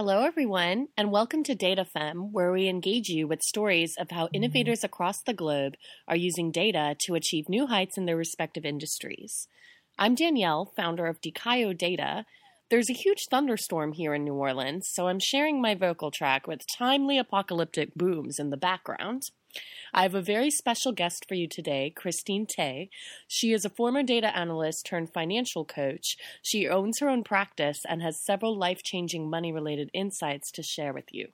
Hello, everyone, and welcome to DataFem, where we engage you with stories of how innovators across the globe are using data to achieve new heights in their respective industries. I'm Danielle, founder of Decayo Data. There's a huge thunderstorm here in New Orleans, so I'm sharing my vocal track with timely apocalyptic booms in the background. I have a very special guest for you today, Christine Tay. She is a former data analyst turned financial coach. She owns her own practice and has several life changing money related insights to share with you.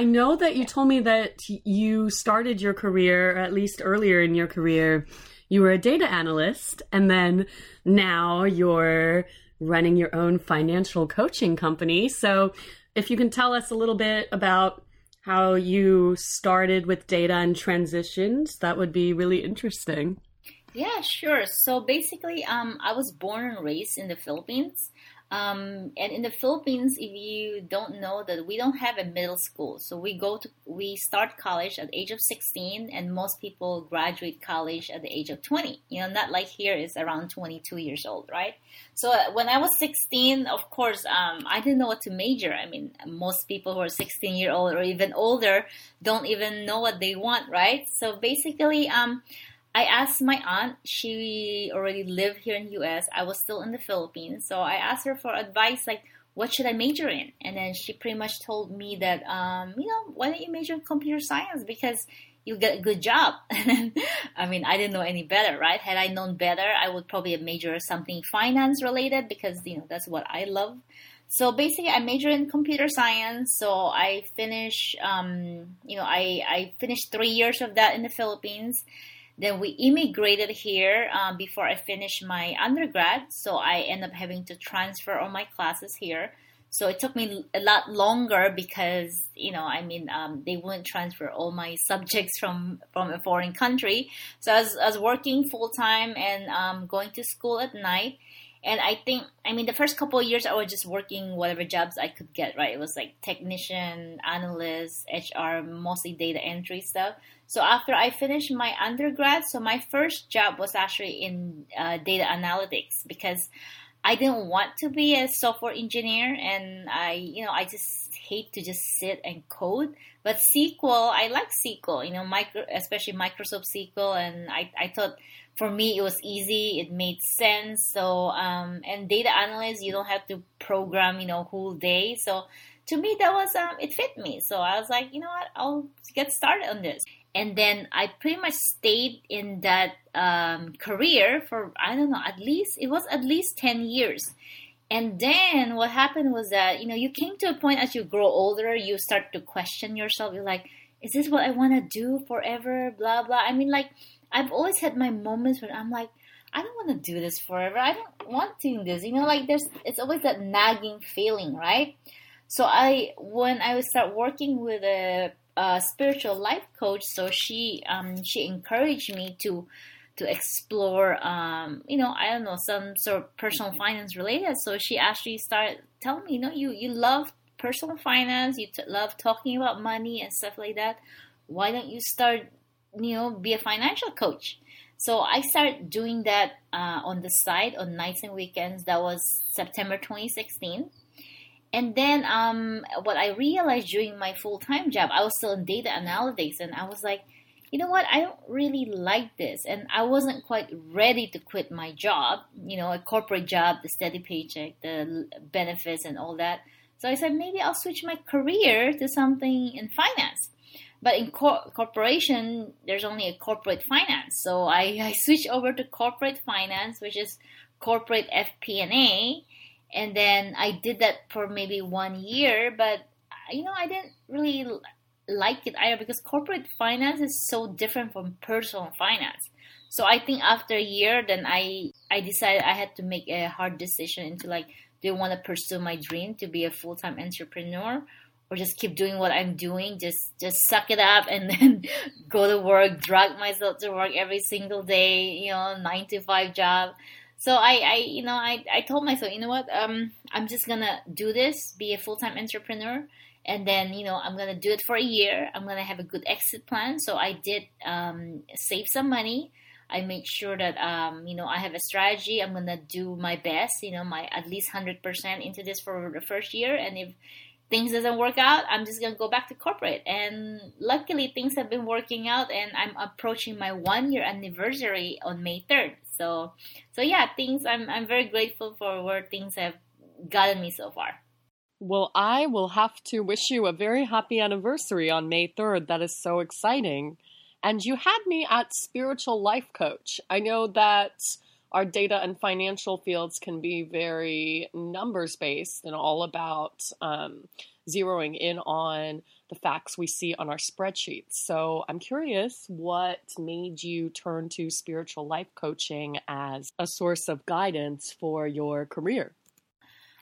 I know that you told me that you started your career, at least earlier in your career, you were a data analyst, and then now you're running your own financial coaching company. So if you can tell us a little bit about how you started with data and transitions, that would be really interesting. Yeah, sure. So basically, um, I was born and raised in the Philippines. Um, and in the Philippines, if you don't know that we don't have a middle school, so we go to we start college at the age of 16, and most people graduate college at the age of 20. You know, not like here is around 22 years old, right? So uh, when I was 16, of course, um, I didn't know what to major. I mean, most people who are 16 year old or even older don't even know what they want, right? So basically, um, I asked my aunt, she already lived here in the US. I was still in the Philippines. So I asked her for advice like what should I major in? And then she pretty much told me that um, you know, why don't you major in computer science because you get a good job. I mean, I didn't know any better, right? Had I known better, I would probably have majored something finance related because you know that's what I love. So basically, I majored in computer science. So I finished, um, you know, I I finished three years of that in the Philippines then we immigrated here um, before I finished my undergrad, so I ended up having to transfer all my classes here. So it took me a lot longer because you know I mean um, they wouldn't transfer all my subjects from from a foreign country. So I was, I was working full time and um, going to school at night. And I think, I mean, the first couple of years I was just working whatever jobs I could get, right? It was like technician, analyst, HR, mostly data entry stuff. So after I finished my undergrad, so my first job was actually in uh, data analytics because I didn't want to be a software engineer and I, you know, I just hate to just sit and code. But SQL, I like SQL, you know, micro, especially Microsoft SQL. And I, I thought for me it was easy. It made sense. So um, and data analyst you don't have to program you know whole day. So to me that was um, it fit me. So i was like you know what? I'll get started on this. And then i pretty much stayed in that um, career for i don't know at least it was at least 10 years. And then what happened was that you know you came to a point as you grow older you start to question yourself. You're like is this what i want to do forever blah blah i mean like I've always had my moments where I'm like, I don't want to do this forever. I don't want to do this. You know, like there's it's always that nagging feeling, right? So I when I would start working with a, a spiritual life coach, so she um she encouraged me to to explore um you know I don't know some sort of personal finance related. So she actually started telling me, you know, you you love personal finance, you t- love talking about money and stuff like that. Why don't you start you know, be a financial coach. So I started doing that uh, on the side on nights and weekends. That was September 2016. And then um, what I realized during my full time job, I was still in data analytics, and I was like, you know what, I don't really like this. And I wasn't quite ready to quit my job, you know, a corporate job, the steady paycheck, the benefits, and all that. So I said, maybe I'll switch my career to something in finance. But in cor- corporation, there's only a corporate finance. So I, I switched over to corporate finance, which is corporate FP&A. And then I did that for maybe one year, but you know, I didn't really like it either because corporate finance is so different from personal finance. So I think after a year, then I I decided I had to make a hard decision into like, do I want to pursue my dream to be a full time entrepreneur, or just keep doing what I'm doing, just just suck it up and then go to work, drag myself to work every single day, you know, nine to five job. So I, I you know, I, I told myself, you know what, um, I'm just gonna do this, be a full time entrepreneur, and then you know I'm gonna do it for a year. I'm gonna have a good exit plan. So I did um, save some money. I make sure that um, you know I have a strategy. I'm gonna do my best, you know, my at least hundred percent into this for the first year, and if things doesn't work out, I'm just gonna go back to corporate. And luckily, things have been working out, and I'm approaching my one year anniversary on May 3rd. So, so yeah, things. I'm I'm very grateful for where things have gotten me so far. Well, I will have to wish you a very happy anniversary on May 3rd. That is so exciting. And you had me at spiritual life coach. I know that our data and financial fields can be very numbers based and all about um, zeroing in on the facts we see on our spreadsheets. So I'm curious what made you turn to spiritual life coaching as a source of guidance for your career?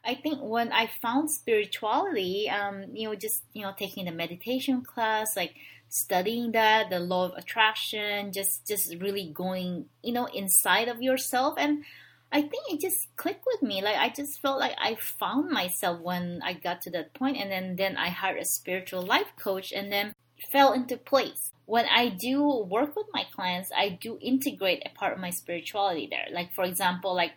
I think when I found spirituality, um, you know, just you know, taking the meditation class, like studying that the law of attraction just just really going you know inside of yourself. And i think it just clicked with me. Like i just felt like i found myself when i got to that point and then then i hired a spiritual life coach and then fell into place. When i do work with my clients i do integrate a part of my spirituality there. Like for example like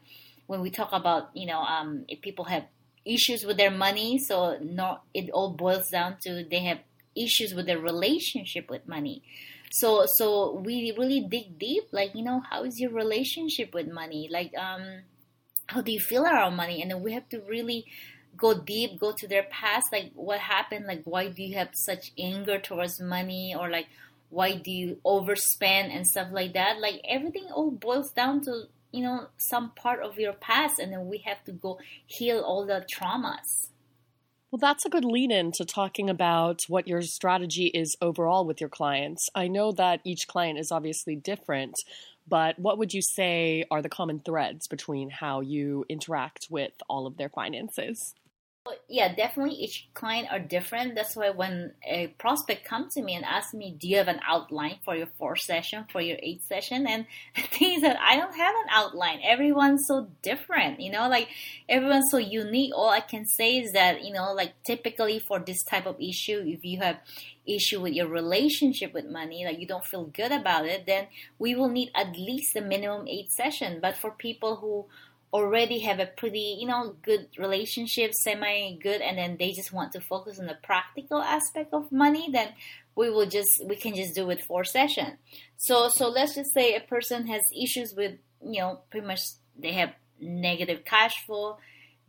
when we talk about you know um, if people have issues with their money so no it all boils down to they have issues with their relationship with money. So so we really dig deep like you know how is your relationship with money? Like um how do you feel around money? And then we have to really go deep go to their past like what happened? Like why do you have such anger towards money? Or like why do you overspend and stuff like that? Like everything all boils down to you know some part of your past and then we have to go heal all the traumas well, that's a good lead in to talking about what your strategy is overall with your clients. I know that each client is obviously different, but what would you say are the common threads between how you interact with all of their finances? Yeah, definitely each client are different. That's why when a prospect comes to me and asks me, do you have an outline for your four session, for your eight session? And the thing is that I don't have an outline. Everyone's so different, you know, like everyone's so unique. All I can say is that, you know, like typically for this type of issue, if you have issue with your relationship with money, like you don't feel good about it, then we will need at least a minimum eight session. But for people who already have a pretty you know good relationship semi good and then they just want to focus on the practical aspect of money then we will just we can just do it four session so so let's just say a person has issues with you know pretty much they have negative cash flow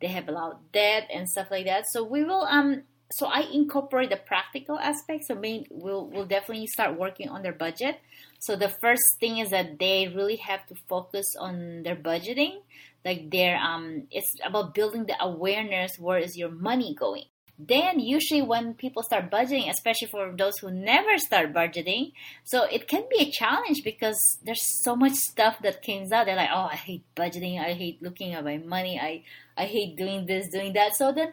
they have a lot of debt and stuff like that so we will um so I incorporate the practical aspects. So we we'll, we'll definitely start working on their budget. So the first thing is that they really have to focus on their budgeting like there um it's about building the awareness where is your money going. Then usually when people start budgeting especially for those who never start budgeting so it can be a challenge because there's so much stuff that comes out. They're like oh i hate budgeting. I hate looking at my money. I i hate doing this doing that. So then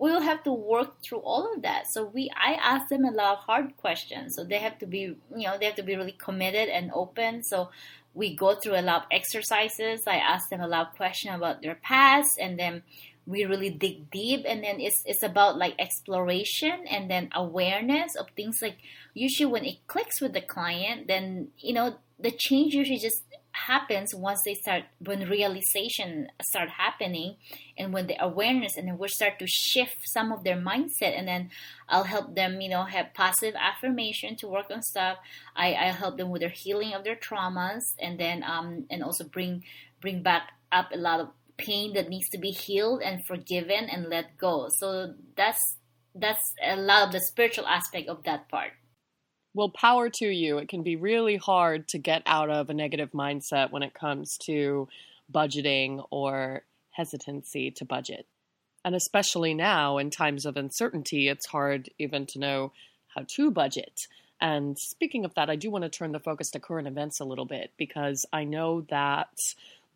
we will have to work through all of that. So we i ask them a lot of hard questions. So they have to be you know they have to be really committed and open. So we go through a lot of exercises. I ask them a lot of questions about their past, and then we really dig deep. And then it's it's about like exploration and then awareness of things. Like usually when it clicks with the client, then you know the change usually just happens once they start when realization start happening and when the awareness and then we start to shift some of their mindset and then i'll help them you know have positive affirmation to work on stuff. I i help them with their healing of their traumas and then um and also bring bring back up a lot of pain that needs to be healed and forgiven and let go. So that's that's a lot of the spiritual aspect of that part well, power to you. It can be really hard to get out of a negative mindset when it comes to budgeting or hesitancy to budget. And especially now in times of uncertainty, it's hard even to know how to budget. And speaking of that, I do want to turn the focus to current events a little bit because I know that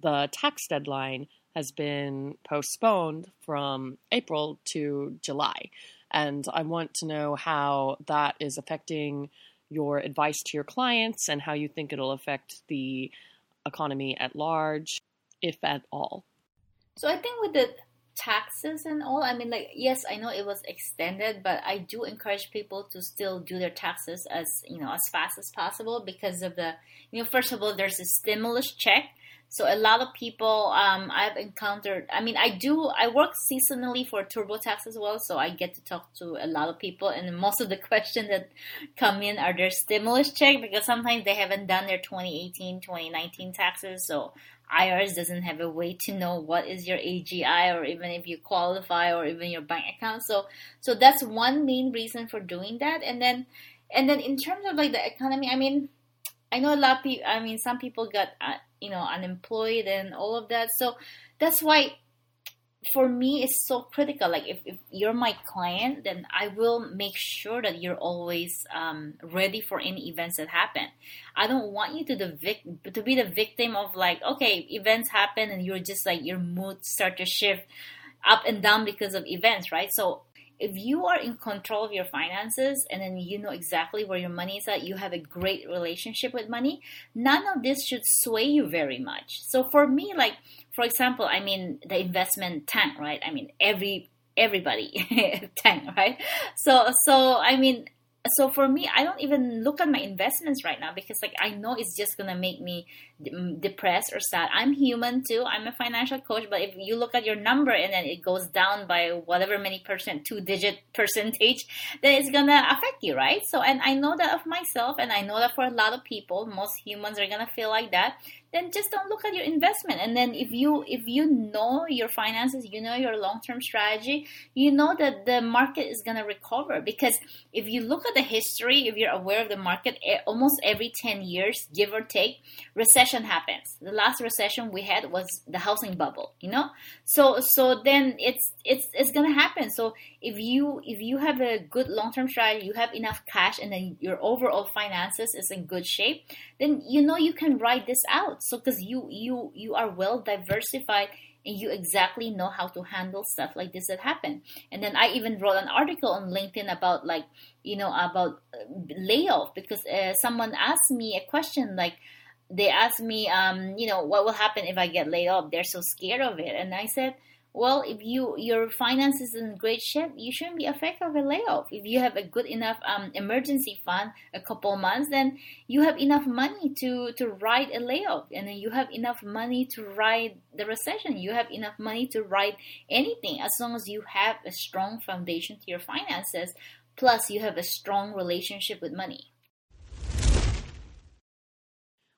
the tax deadline has been postponed from April to July. And I want to know how that is affecting your advice to your clients and how you think it'll affect the economy at large, if at all. So I think with the taxes and all, I mean, like, yes, I know it was extended, but I do encourage people to still do their taxes as, you know, as fast as possible because of the, you know, first of all, there's a stimulus check so a lot of people um, I've encountered. I mean, I do. I work seasonally for TurboTax as well, so I get to talk to a lot of people. And most of the questions that come in are their stimulus check because sometimes they haven't done their 2018, 2019 taxes. So IRS doesn't have a way to know what is your AGI or even if you qualify or even your bank account. So so that's one main reason for doing that. And then and then in terms of like the economy, I mean, I know a lot of people. I mean, some people got uh, you know unemployed and all of that. So that's why for me it's so critical. Like if, if you're my client then i will make sure that you're always um, ready for any events that happen. I don't want you to the vic- to be the victim of like okay events happen and you're just like your mood start to shift up and down because of events right? So if you are in control of your finances and then you know exactly where your money is at, you have a great relationship with money, none of this should sway you very much. So for me, like, for example, I mean, the investment tank, right? I mean, every, everybody tank, right? So, so, I mean, so for me i don't even look at my investments right now because like i know it's just gonna make me mm, depressed or sad. I'm human too. I'm a financial coach but if you look at your number and then it goes down by whatever many percent two digit percentage then it's gonna affect you right? So and i know that of myself and i know that for a lot of people most humans are gonna feel like that then just don't look at your investment. And then if you if you know your finances you know your long-term strategy you know that the market is going to recover. Because if you look at the history if you're aware of the market eh, almost every 10 years give or take recession happens. The last recession we had was the housing bubble you know? So so then it's it's it's going to happen. So if you if you have a good long-term strategy you have enough cash and then your overall finances is in good shape then you know you can ride this out so because you you you are well diversified and you exactly know how to handle stuff like this that happen and then i even wrote an article on linkedin about like you know about uh, layoff because uh, someone asked me a question like they asked me um you know what will happen if i get laid off? They're so scared of it. And i said well, if you your finances in great shape, you shouldn't be affected by a layoff. If you have a good enough um, emergency fund, a couple months, then you have enough money to to ride a layoff, and then you have enough money to ride the recession. You have enough money to ride anything as long as you have a strong foundation to your finances. Plus, you have a strong relationship with money.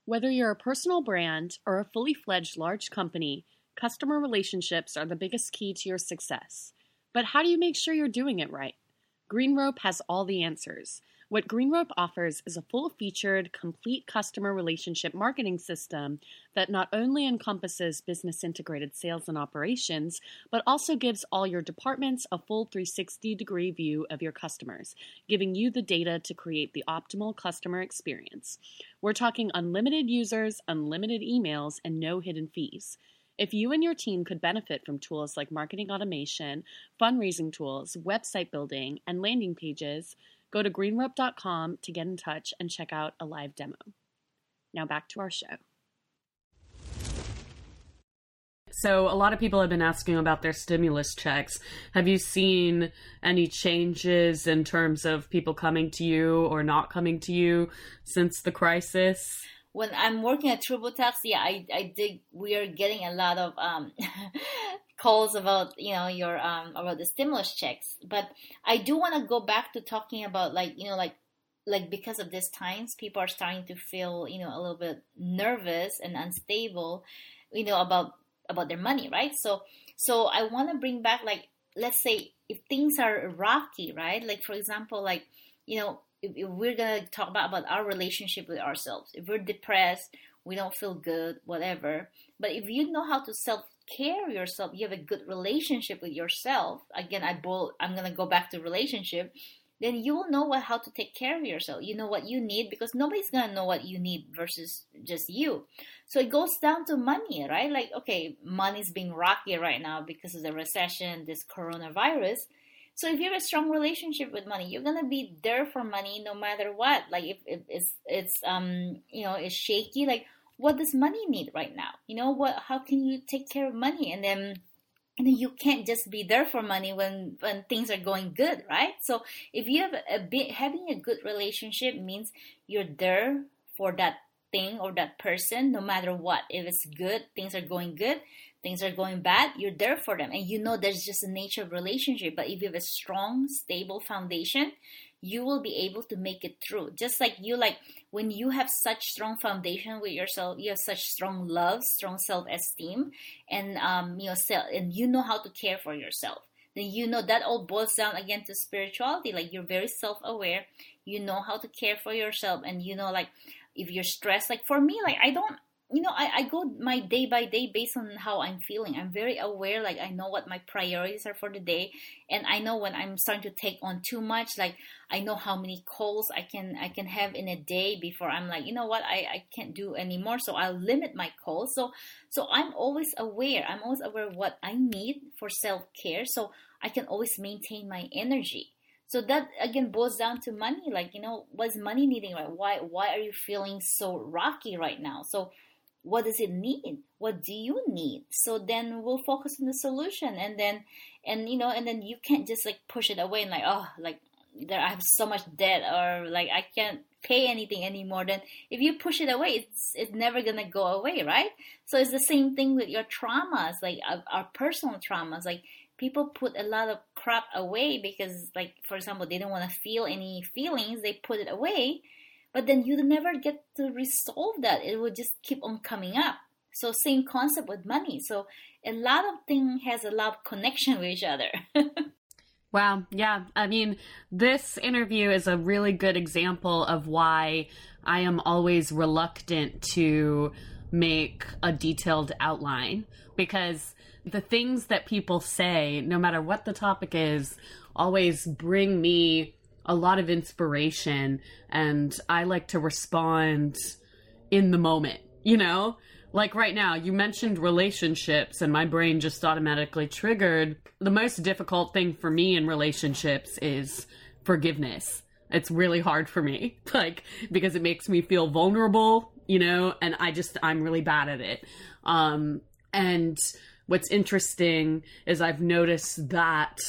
Whether you're a personal brand or a fully fledged large company Customer relationships are the biggest key to your success. But how do you make sure you're doing it right? GreenRope has all the answers. What GreenRope offers is a full featured, complete customer relationship marketing system that not only encompasses business integrated sales and operations, but also gives all your departments a full 360 degree view of your customers, giving you the data to create the optimal customer experience. We're talking unlimited users, unlimited emails, and no hidden fees. If you and your team could benefit from tools like marketing automation, fundraising tools, website building, and landing pages, go to greenrope.com to get in touch and check out a live demo. Now back to our show. So, a lot of people have been asking about their stimulus checks. Have you seen any changes in terms of people coming to you or not coming to you since the crisis? When I'm working at TurboTax, yeah, I, I dig. We are getting a lot of um, calls about you know your um, about the stimulus checks, but I do want to go back to talking about like you know like like because of these times, people are starting to feel you know a little bit nervous and unstable, you know about about their money, right? So so I want to bring back like let's say if things are rocky, right? Like for example, like you know if, if we're gonna talk about, about our relationship with ourselves, if we're depressed, we don't feel good, whatever. But if you know how to self care yourself, you have a good relationship with yourself. Again, I boil, I'm gonna go back to relationship. then you will know what, how to take care of yourself. You know what you need because nobody's gonna know what you need versus just you. So it goes down to money, right? Like, okay, money's being rocky right now because of the recession, this coronavirus. So if you have a strong relationship with money, you're gonna be there for money no matter what. Like if, if it's it's um you know it's shaky, like what does money need right now? You know what? How can you take care of money and then and you can't just be there for money when when things are going good right so if you have a bit having a good relationship means you're there for that thing or that person no matter what if it's good things are going good things are going bad you're there for them. And you know there's just a nature of relationship but if you have a strong stable foundation you will be able to make it through. Just like you like when you have such strong foundation with yourself you have such strong love strong self-esteem and um you know and you know how to care for yourself then you know that all boils down again to spirituality. Like you're very self-aware you know how to care for yourself and you know like if you're stressed like for me like i don't you know, I, I go my day by day based on how I'm feeling. I'm very aware, like I know what my priorities are for the day, and I know when I'm starting to take on too much. Like I know how many calls I can I can have in a day before I'm like, you know what, I, I can't do anymore. So I'll limit my calls. So so I'm always aware. I'm always aware what I need for self care. So I can always maintain my energy. So that again boils down to money. Like you know, what's money needing right? Why why are you feeling so rocky right now? So what does it need what do you need? So then we'll focus on the solution and then and you know and then you can't just like push it away and like oh like there i have so much debt or like i can't pay anything anymore. Then if you push it away it's it's never gonna go away right? So it's the same thing with your traumas like our, our personal traumas. Like people put a lot of crap away because like for example they don't want to feel any feelings they put it away but then you'd never get to resolve that. It will just keep on coming up. So same concept with money. So a lot of things has a lot of connection with each other. Wow. Yeah. I mean this interview is a really good example of why i am always reluctant to make a detailed outline because the things that people say no matter what the topic is always bring me a lot of inspiration and I like to respond in the moment, you know? Like right now, you mentioned relationships, and my brain just automatically triggered. The most difficult thing for me in relationships is forgiveness. It's really hard for me, like, because it makes me feel vulnerable, you know, and I just, I'm really bad at it. Um, and what's interesting is I've noticed that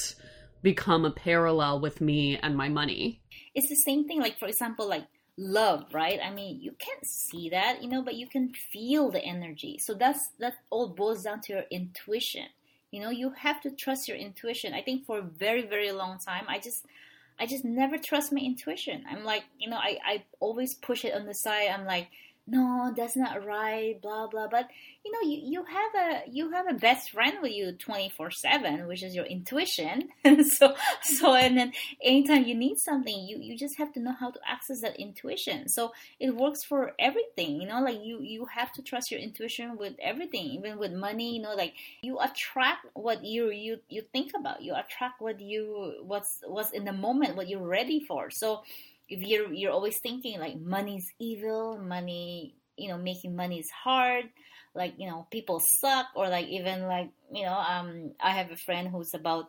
become a parallel with me and my money. It's the same thing, like, for example, like love, right? I mean, you can't see that, you know, but you can feel the energy. So that's that all boils down to your intuition. You know, you have to trust your intuition. I think for a very, very long time, I just I just never trust my intuition. I'm like, you know, I, I always push it on the side. I'm like, no, that's not right, blah blah. But you know, you, you have a you have a best friend with you twenty four seven, which is your intuition. so so and then anytime you need something, you you just have to know how to access that intuition. So it works for everything, you know, like you you have to trust your intuition with everything, even with money. You know, like you attract what you you you think about. You attract what you what's what's in the moment, what you're ready for. So you're you're always thinking like money's evil, money, you know, making money is hard, like you know, people suck, or like even like you know, um, I have a friend who's about,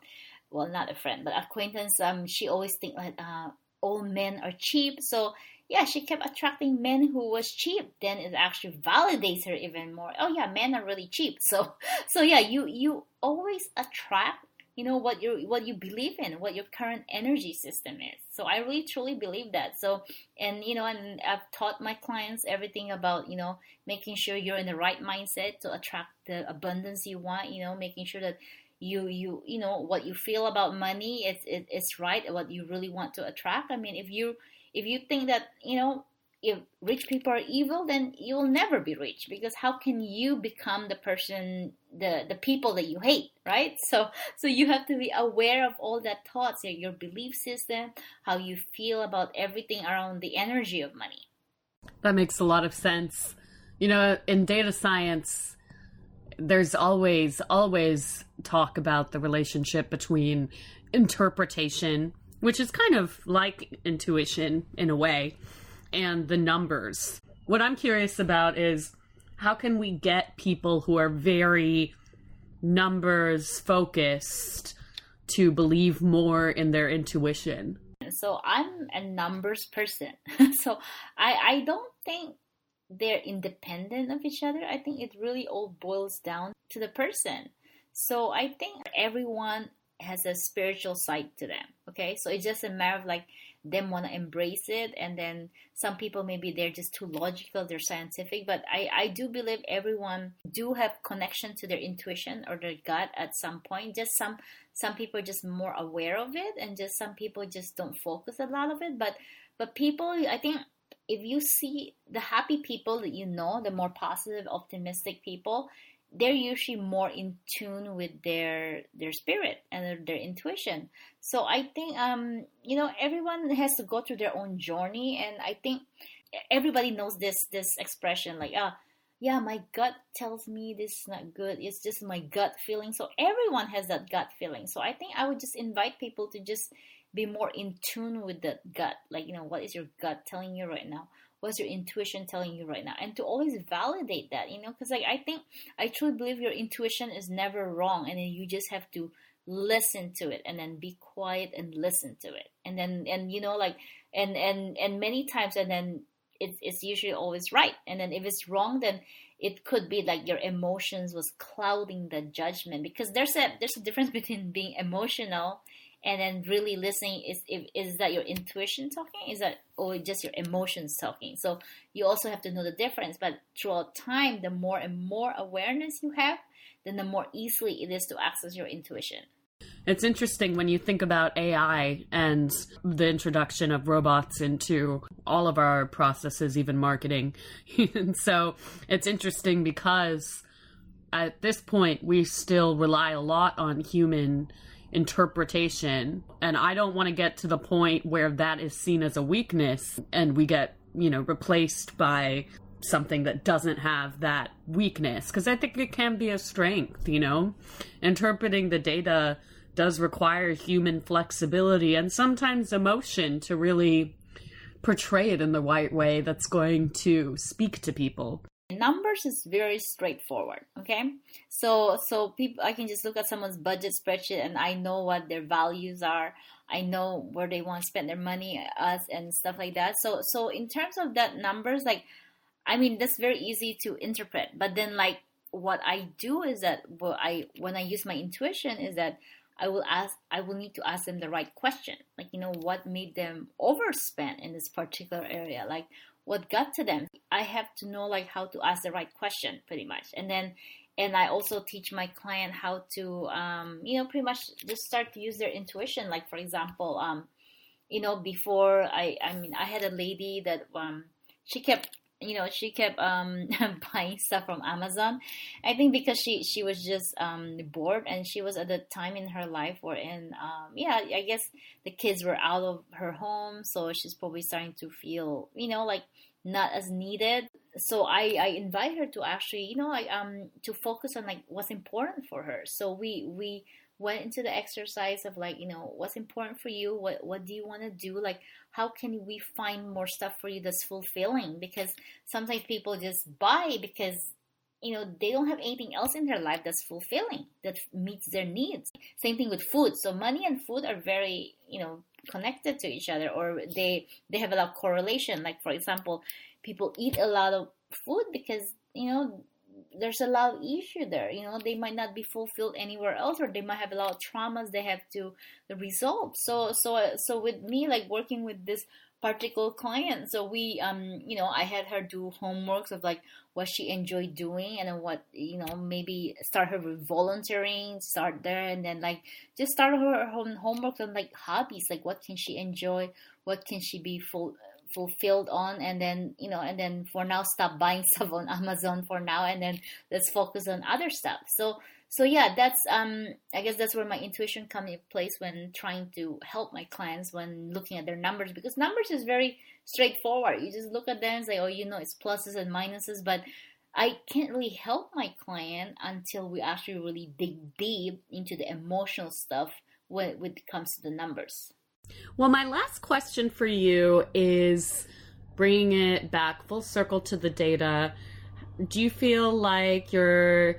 well, not a friend, but acquaintance. Um, she always think like, uh, all men are cheap, so yeah, she kept attracting men who was cheap. Then it actually validates her even more. Oh yeah, men are really cheap. So so yeah, you you always attract you know what you what you believe in what your current energy system is. So i really truly believe that. So and you know and i've taught my clients everything about you know making sure you're in the right mindset to attract the abundance you want you know making sure that you you you know what you feel about money it's it, it's right what you really want to attract. I mean if you if you think that you know if rich people are evil, then you'll never be rich because how can you become the person, the the people that you hate, right? So so you have to be aware of all that thoughts, your belief system, how you feel about everything around the energy of money. That makes a lot of sense. You know, in data science, there's always always talk about the relationship between interpretation which is kind of like intuition in a way, and the numbers. What I'm curious about is how can we get people who are very numbers focused to believe more in their intuition? So I'm a numbers person. so I I don't think they're independent of each other. I think it really all boils down to the person. So I think everyone has a spiritual side to them. Okay, so it's just a matter of like them want to embrace it, and then some people maybe they're just too logical, they're scientific. But I I do believe everyone do have connection to their intuition or their gut at some point. Just some some people just more aware of it, and just some people just don't focus a lot of it. But but people, I think if you see the happy people that you know, the more positive, optimistic people, they're usually more in tune with their their spirit and their, their, intuition. So I think um you know everyone has to go through their own journey, and I think everybody knows this this expression like ah. Uh, yeah, my gut tells me this is not good. It's just my gut feeling. So everyone has that gut feeling. So I think I would just invite people to just be more in tune with the gut. Like, you know, what is your gut telling you right now? What's your intuition telling you right now? And to always validate that, you know, because like I think I truly believe your intuition is never wrong, and then you just have to listen to it and then be quiet and listen to it, and then and you know like and and and many times and then it, it's usually always right, and then if it's wrong, then it could be like your emotions was clouding the judgment because there's a there's a difference between being emotional and then really listening is is that your intuition talking? Is that or just your emotions talking? So you also have to know the difference but throughout time the more and more awareness you have then the more easily it is to access your intuition. It's interesting when you think about AI and the introduction of robots into all of our processes, even marketing. and so it's interesting because at this point, we still rely a lot on human interpretation. And I don't want to get to the point where that is seen as a weakness and we get, you know, replaced by something that doesn't have that weakness. Because I think it can be a strength, you know? Interpreting the data does require human flexibility and sometimes emotion to really portray it in the right way that's going to speak to people numbers is very straightforward okay? So so people i can just look at someone's budget spreadsheet and i know what their values are. I know where they want to spend their money us and stuff like that. So so in terms of that numbers like i mean that's very easy to interpret. But then like what i do is that what i when i use my intuition is that i will ask i will need to ask them the right question. Like you know what made them overspend in this particular area? Like what got to them. I have to know like how to ask the right question pretty much. And then and I also teach my client how to um, you know pretty much just start to use their intuition. Like for example, um, you know, before I I mean I had a lady that um she kept you know she kept um, buying stuff from Amazon. I think because she she was just um, bored and she was at the time in her life where in um, yeah I guess the kids were out of her home, so she's probably starting to feel you know like not as needed. So I I invite her to actually you know like um to focus on like what's important for her. So we we went into the exercise of like you know what's important for you? What what do you want to do? Like how can we find more stuff for you that's fulfilling? Because sometimes people just buy because you know they don't have anything else in their life that's fulfilling that meets their needs. Same thing with food. So money and food are very you know connected to each other or they they have a lot of correlation. Like for example people eat a lot of food because you know there's a lot of issue there. You know, they might not be fulfilled anywhere else, or they might have a lot of traumas they have to resolve. So, so, so with me, like working with this particular client, so we, um, you know, I had her do homeworks of like what she enjoyed doing, and then what, you know, maybe start her volunteering, start there, and then like just start her, her homework on like hobbies, like what can she enjoy, what can she be full fulfilled on and then you know and then for now stop buying stuff on amazon for now and then let's focus on other stuff. So so yeah that's um i guess that's where my intuition comes in place when trying to help my clients when looking at their numbers because numbers is very straightforward. You just look at them and say oh you know it's pluses and minuses but i can't really help my client until we actually really dig deep into the emotional stuff when, when it comes to the numbers Well, my last question for you is bringing it back full circle to the data. Do you feel like your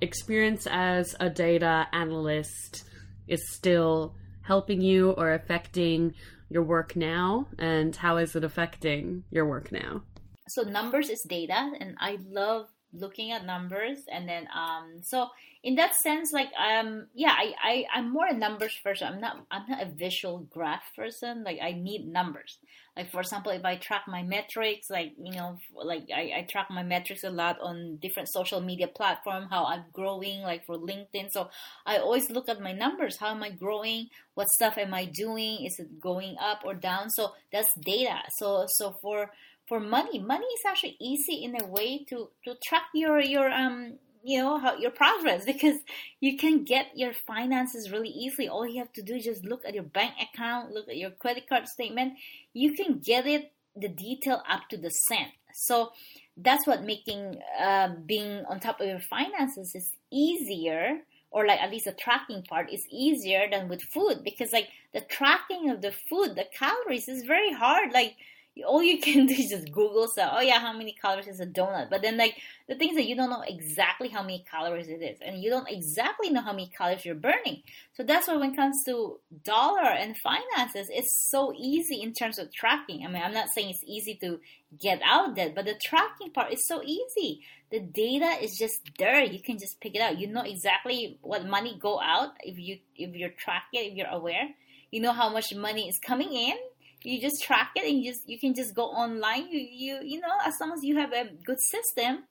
experience as a data analyst is still helping you or affecting your work now? And how is it affecting your work now? So, numbers is data, and I love looking at numbers and then um so in that sense like um yeah I, I i'm more a numbers person. I'm not i'm not a visual graph person. Like i need numbers. Like for example if i track my metrics like you know like i, I track my metrics a lot on different social media platform how i'm growing like for linkedin. So i always look at my numbers. How am i growing? What stuff am i doing? Is it going up or down? So that's data. So so for for money. Money is actually easy in a way to to track your your um you know how your progress because you can get your finances really easily. All you have to do is just look at your bank account look at your credit card statement. You can get it the detail up to the cent. So that's what making uh, being on top of your finances is easier or like at least the tracking part is easier than with food because like the tracking of the food the calories is very hard. Like all you can do is just Google so oh yeah how many calories is a donut? But then like the things that you don't know exactly how many calories it is and you don't exactly know how many calories you're burning. So that's why when it comes to dollar and finances it's so easy in terms of tracking. I mean I'm not saying it's easy to get out that but the tracking part is so easy. The data is just there. You can just pick it out. You know exactly what money go out if you if you're tracking if you're aware. You know how much money is coming in you just track it and you just you can just go online. You you you know as long as you have a good system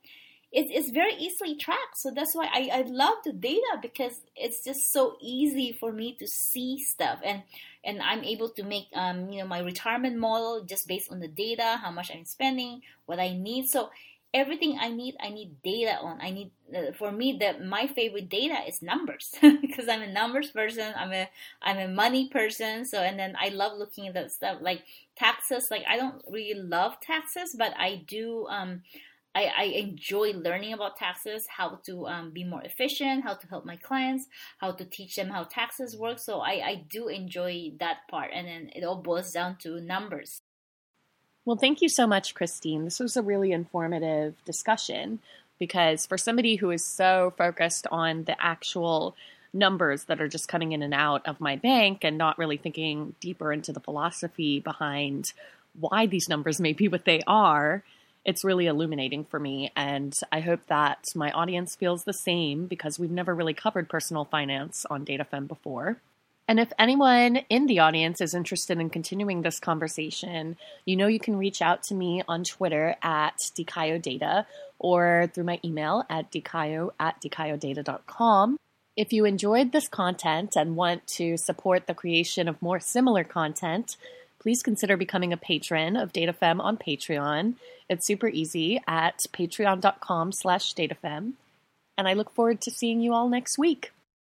it, it's very easily tracked. So that's why I, I love the data because it's just so easy for me to see stuff. And and i'm able to make um you know my retirement model just based on the data how much i'm spending what i need. So everything I need, I need data on. I need uh, for me that my favorite data is numbers because I'm a numbers person. I'm a I'm a money person. So and then I love looking at that stuff like taxes. Like I don't really love taxes, but I do. Um, I, I enjoy learning about taxes, how to um, be more efficient, how to help my clients, how to teach them how taxes work. So I, I do enjoy that part, and then it all boils down to numbers. Well, thank you so much, Christine. This was a really informative discussion because for somebody who is so focused on the actual numbers that are just coming in and out of my bank and not really thinking deeper into the philosophy behind why these numbers may be what they are, it's really illuminating for me. And I hope that my audience feels the same because we've never really covered personal finance on DataFem before. And if anyone in the audience is interested in continuing this conversation, you know you can reach out to me on Twitter at Data or through my email at dikayo at dikayodata.com. If you enjoyed this content and want to support the creation of more similar content, please consider becoming a patron of DataFem on Patreon. It's super easy at patreon.com slash DataFem. And I look forward to seeing you all next week.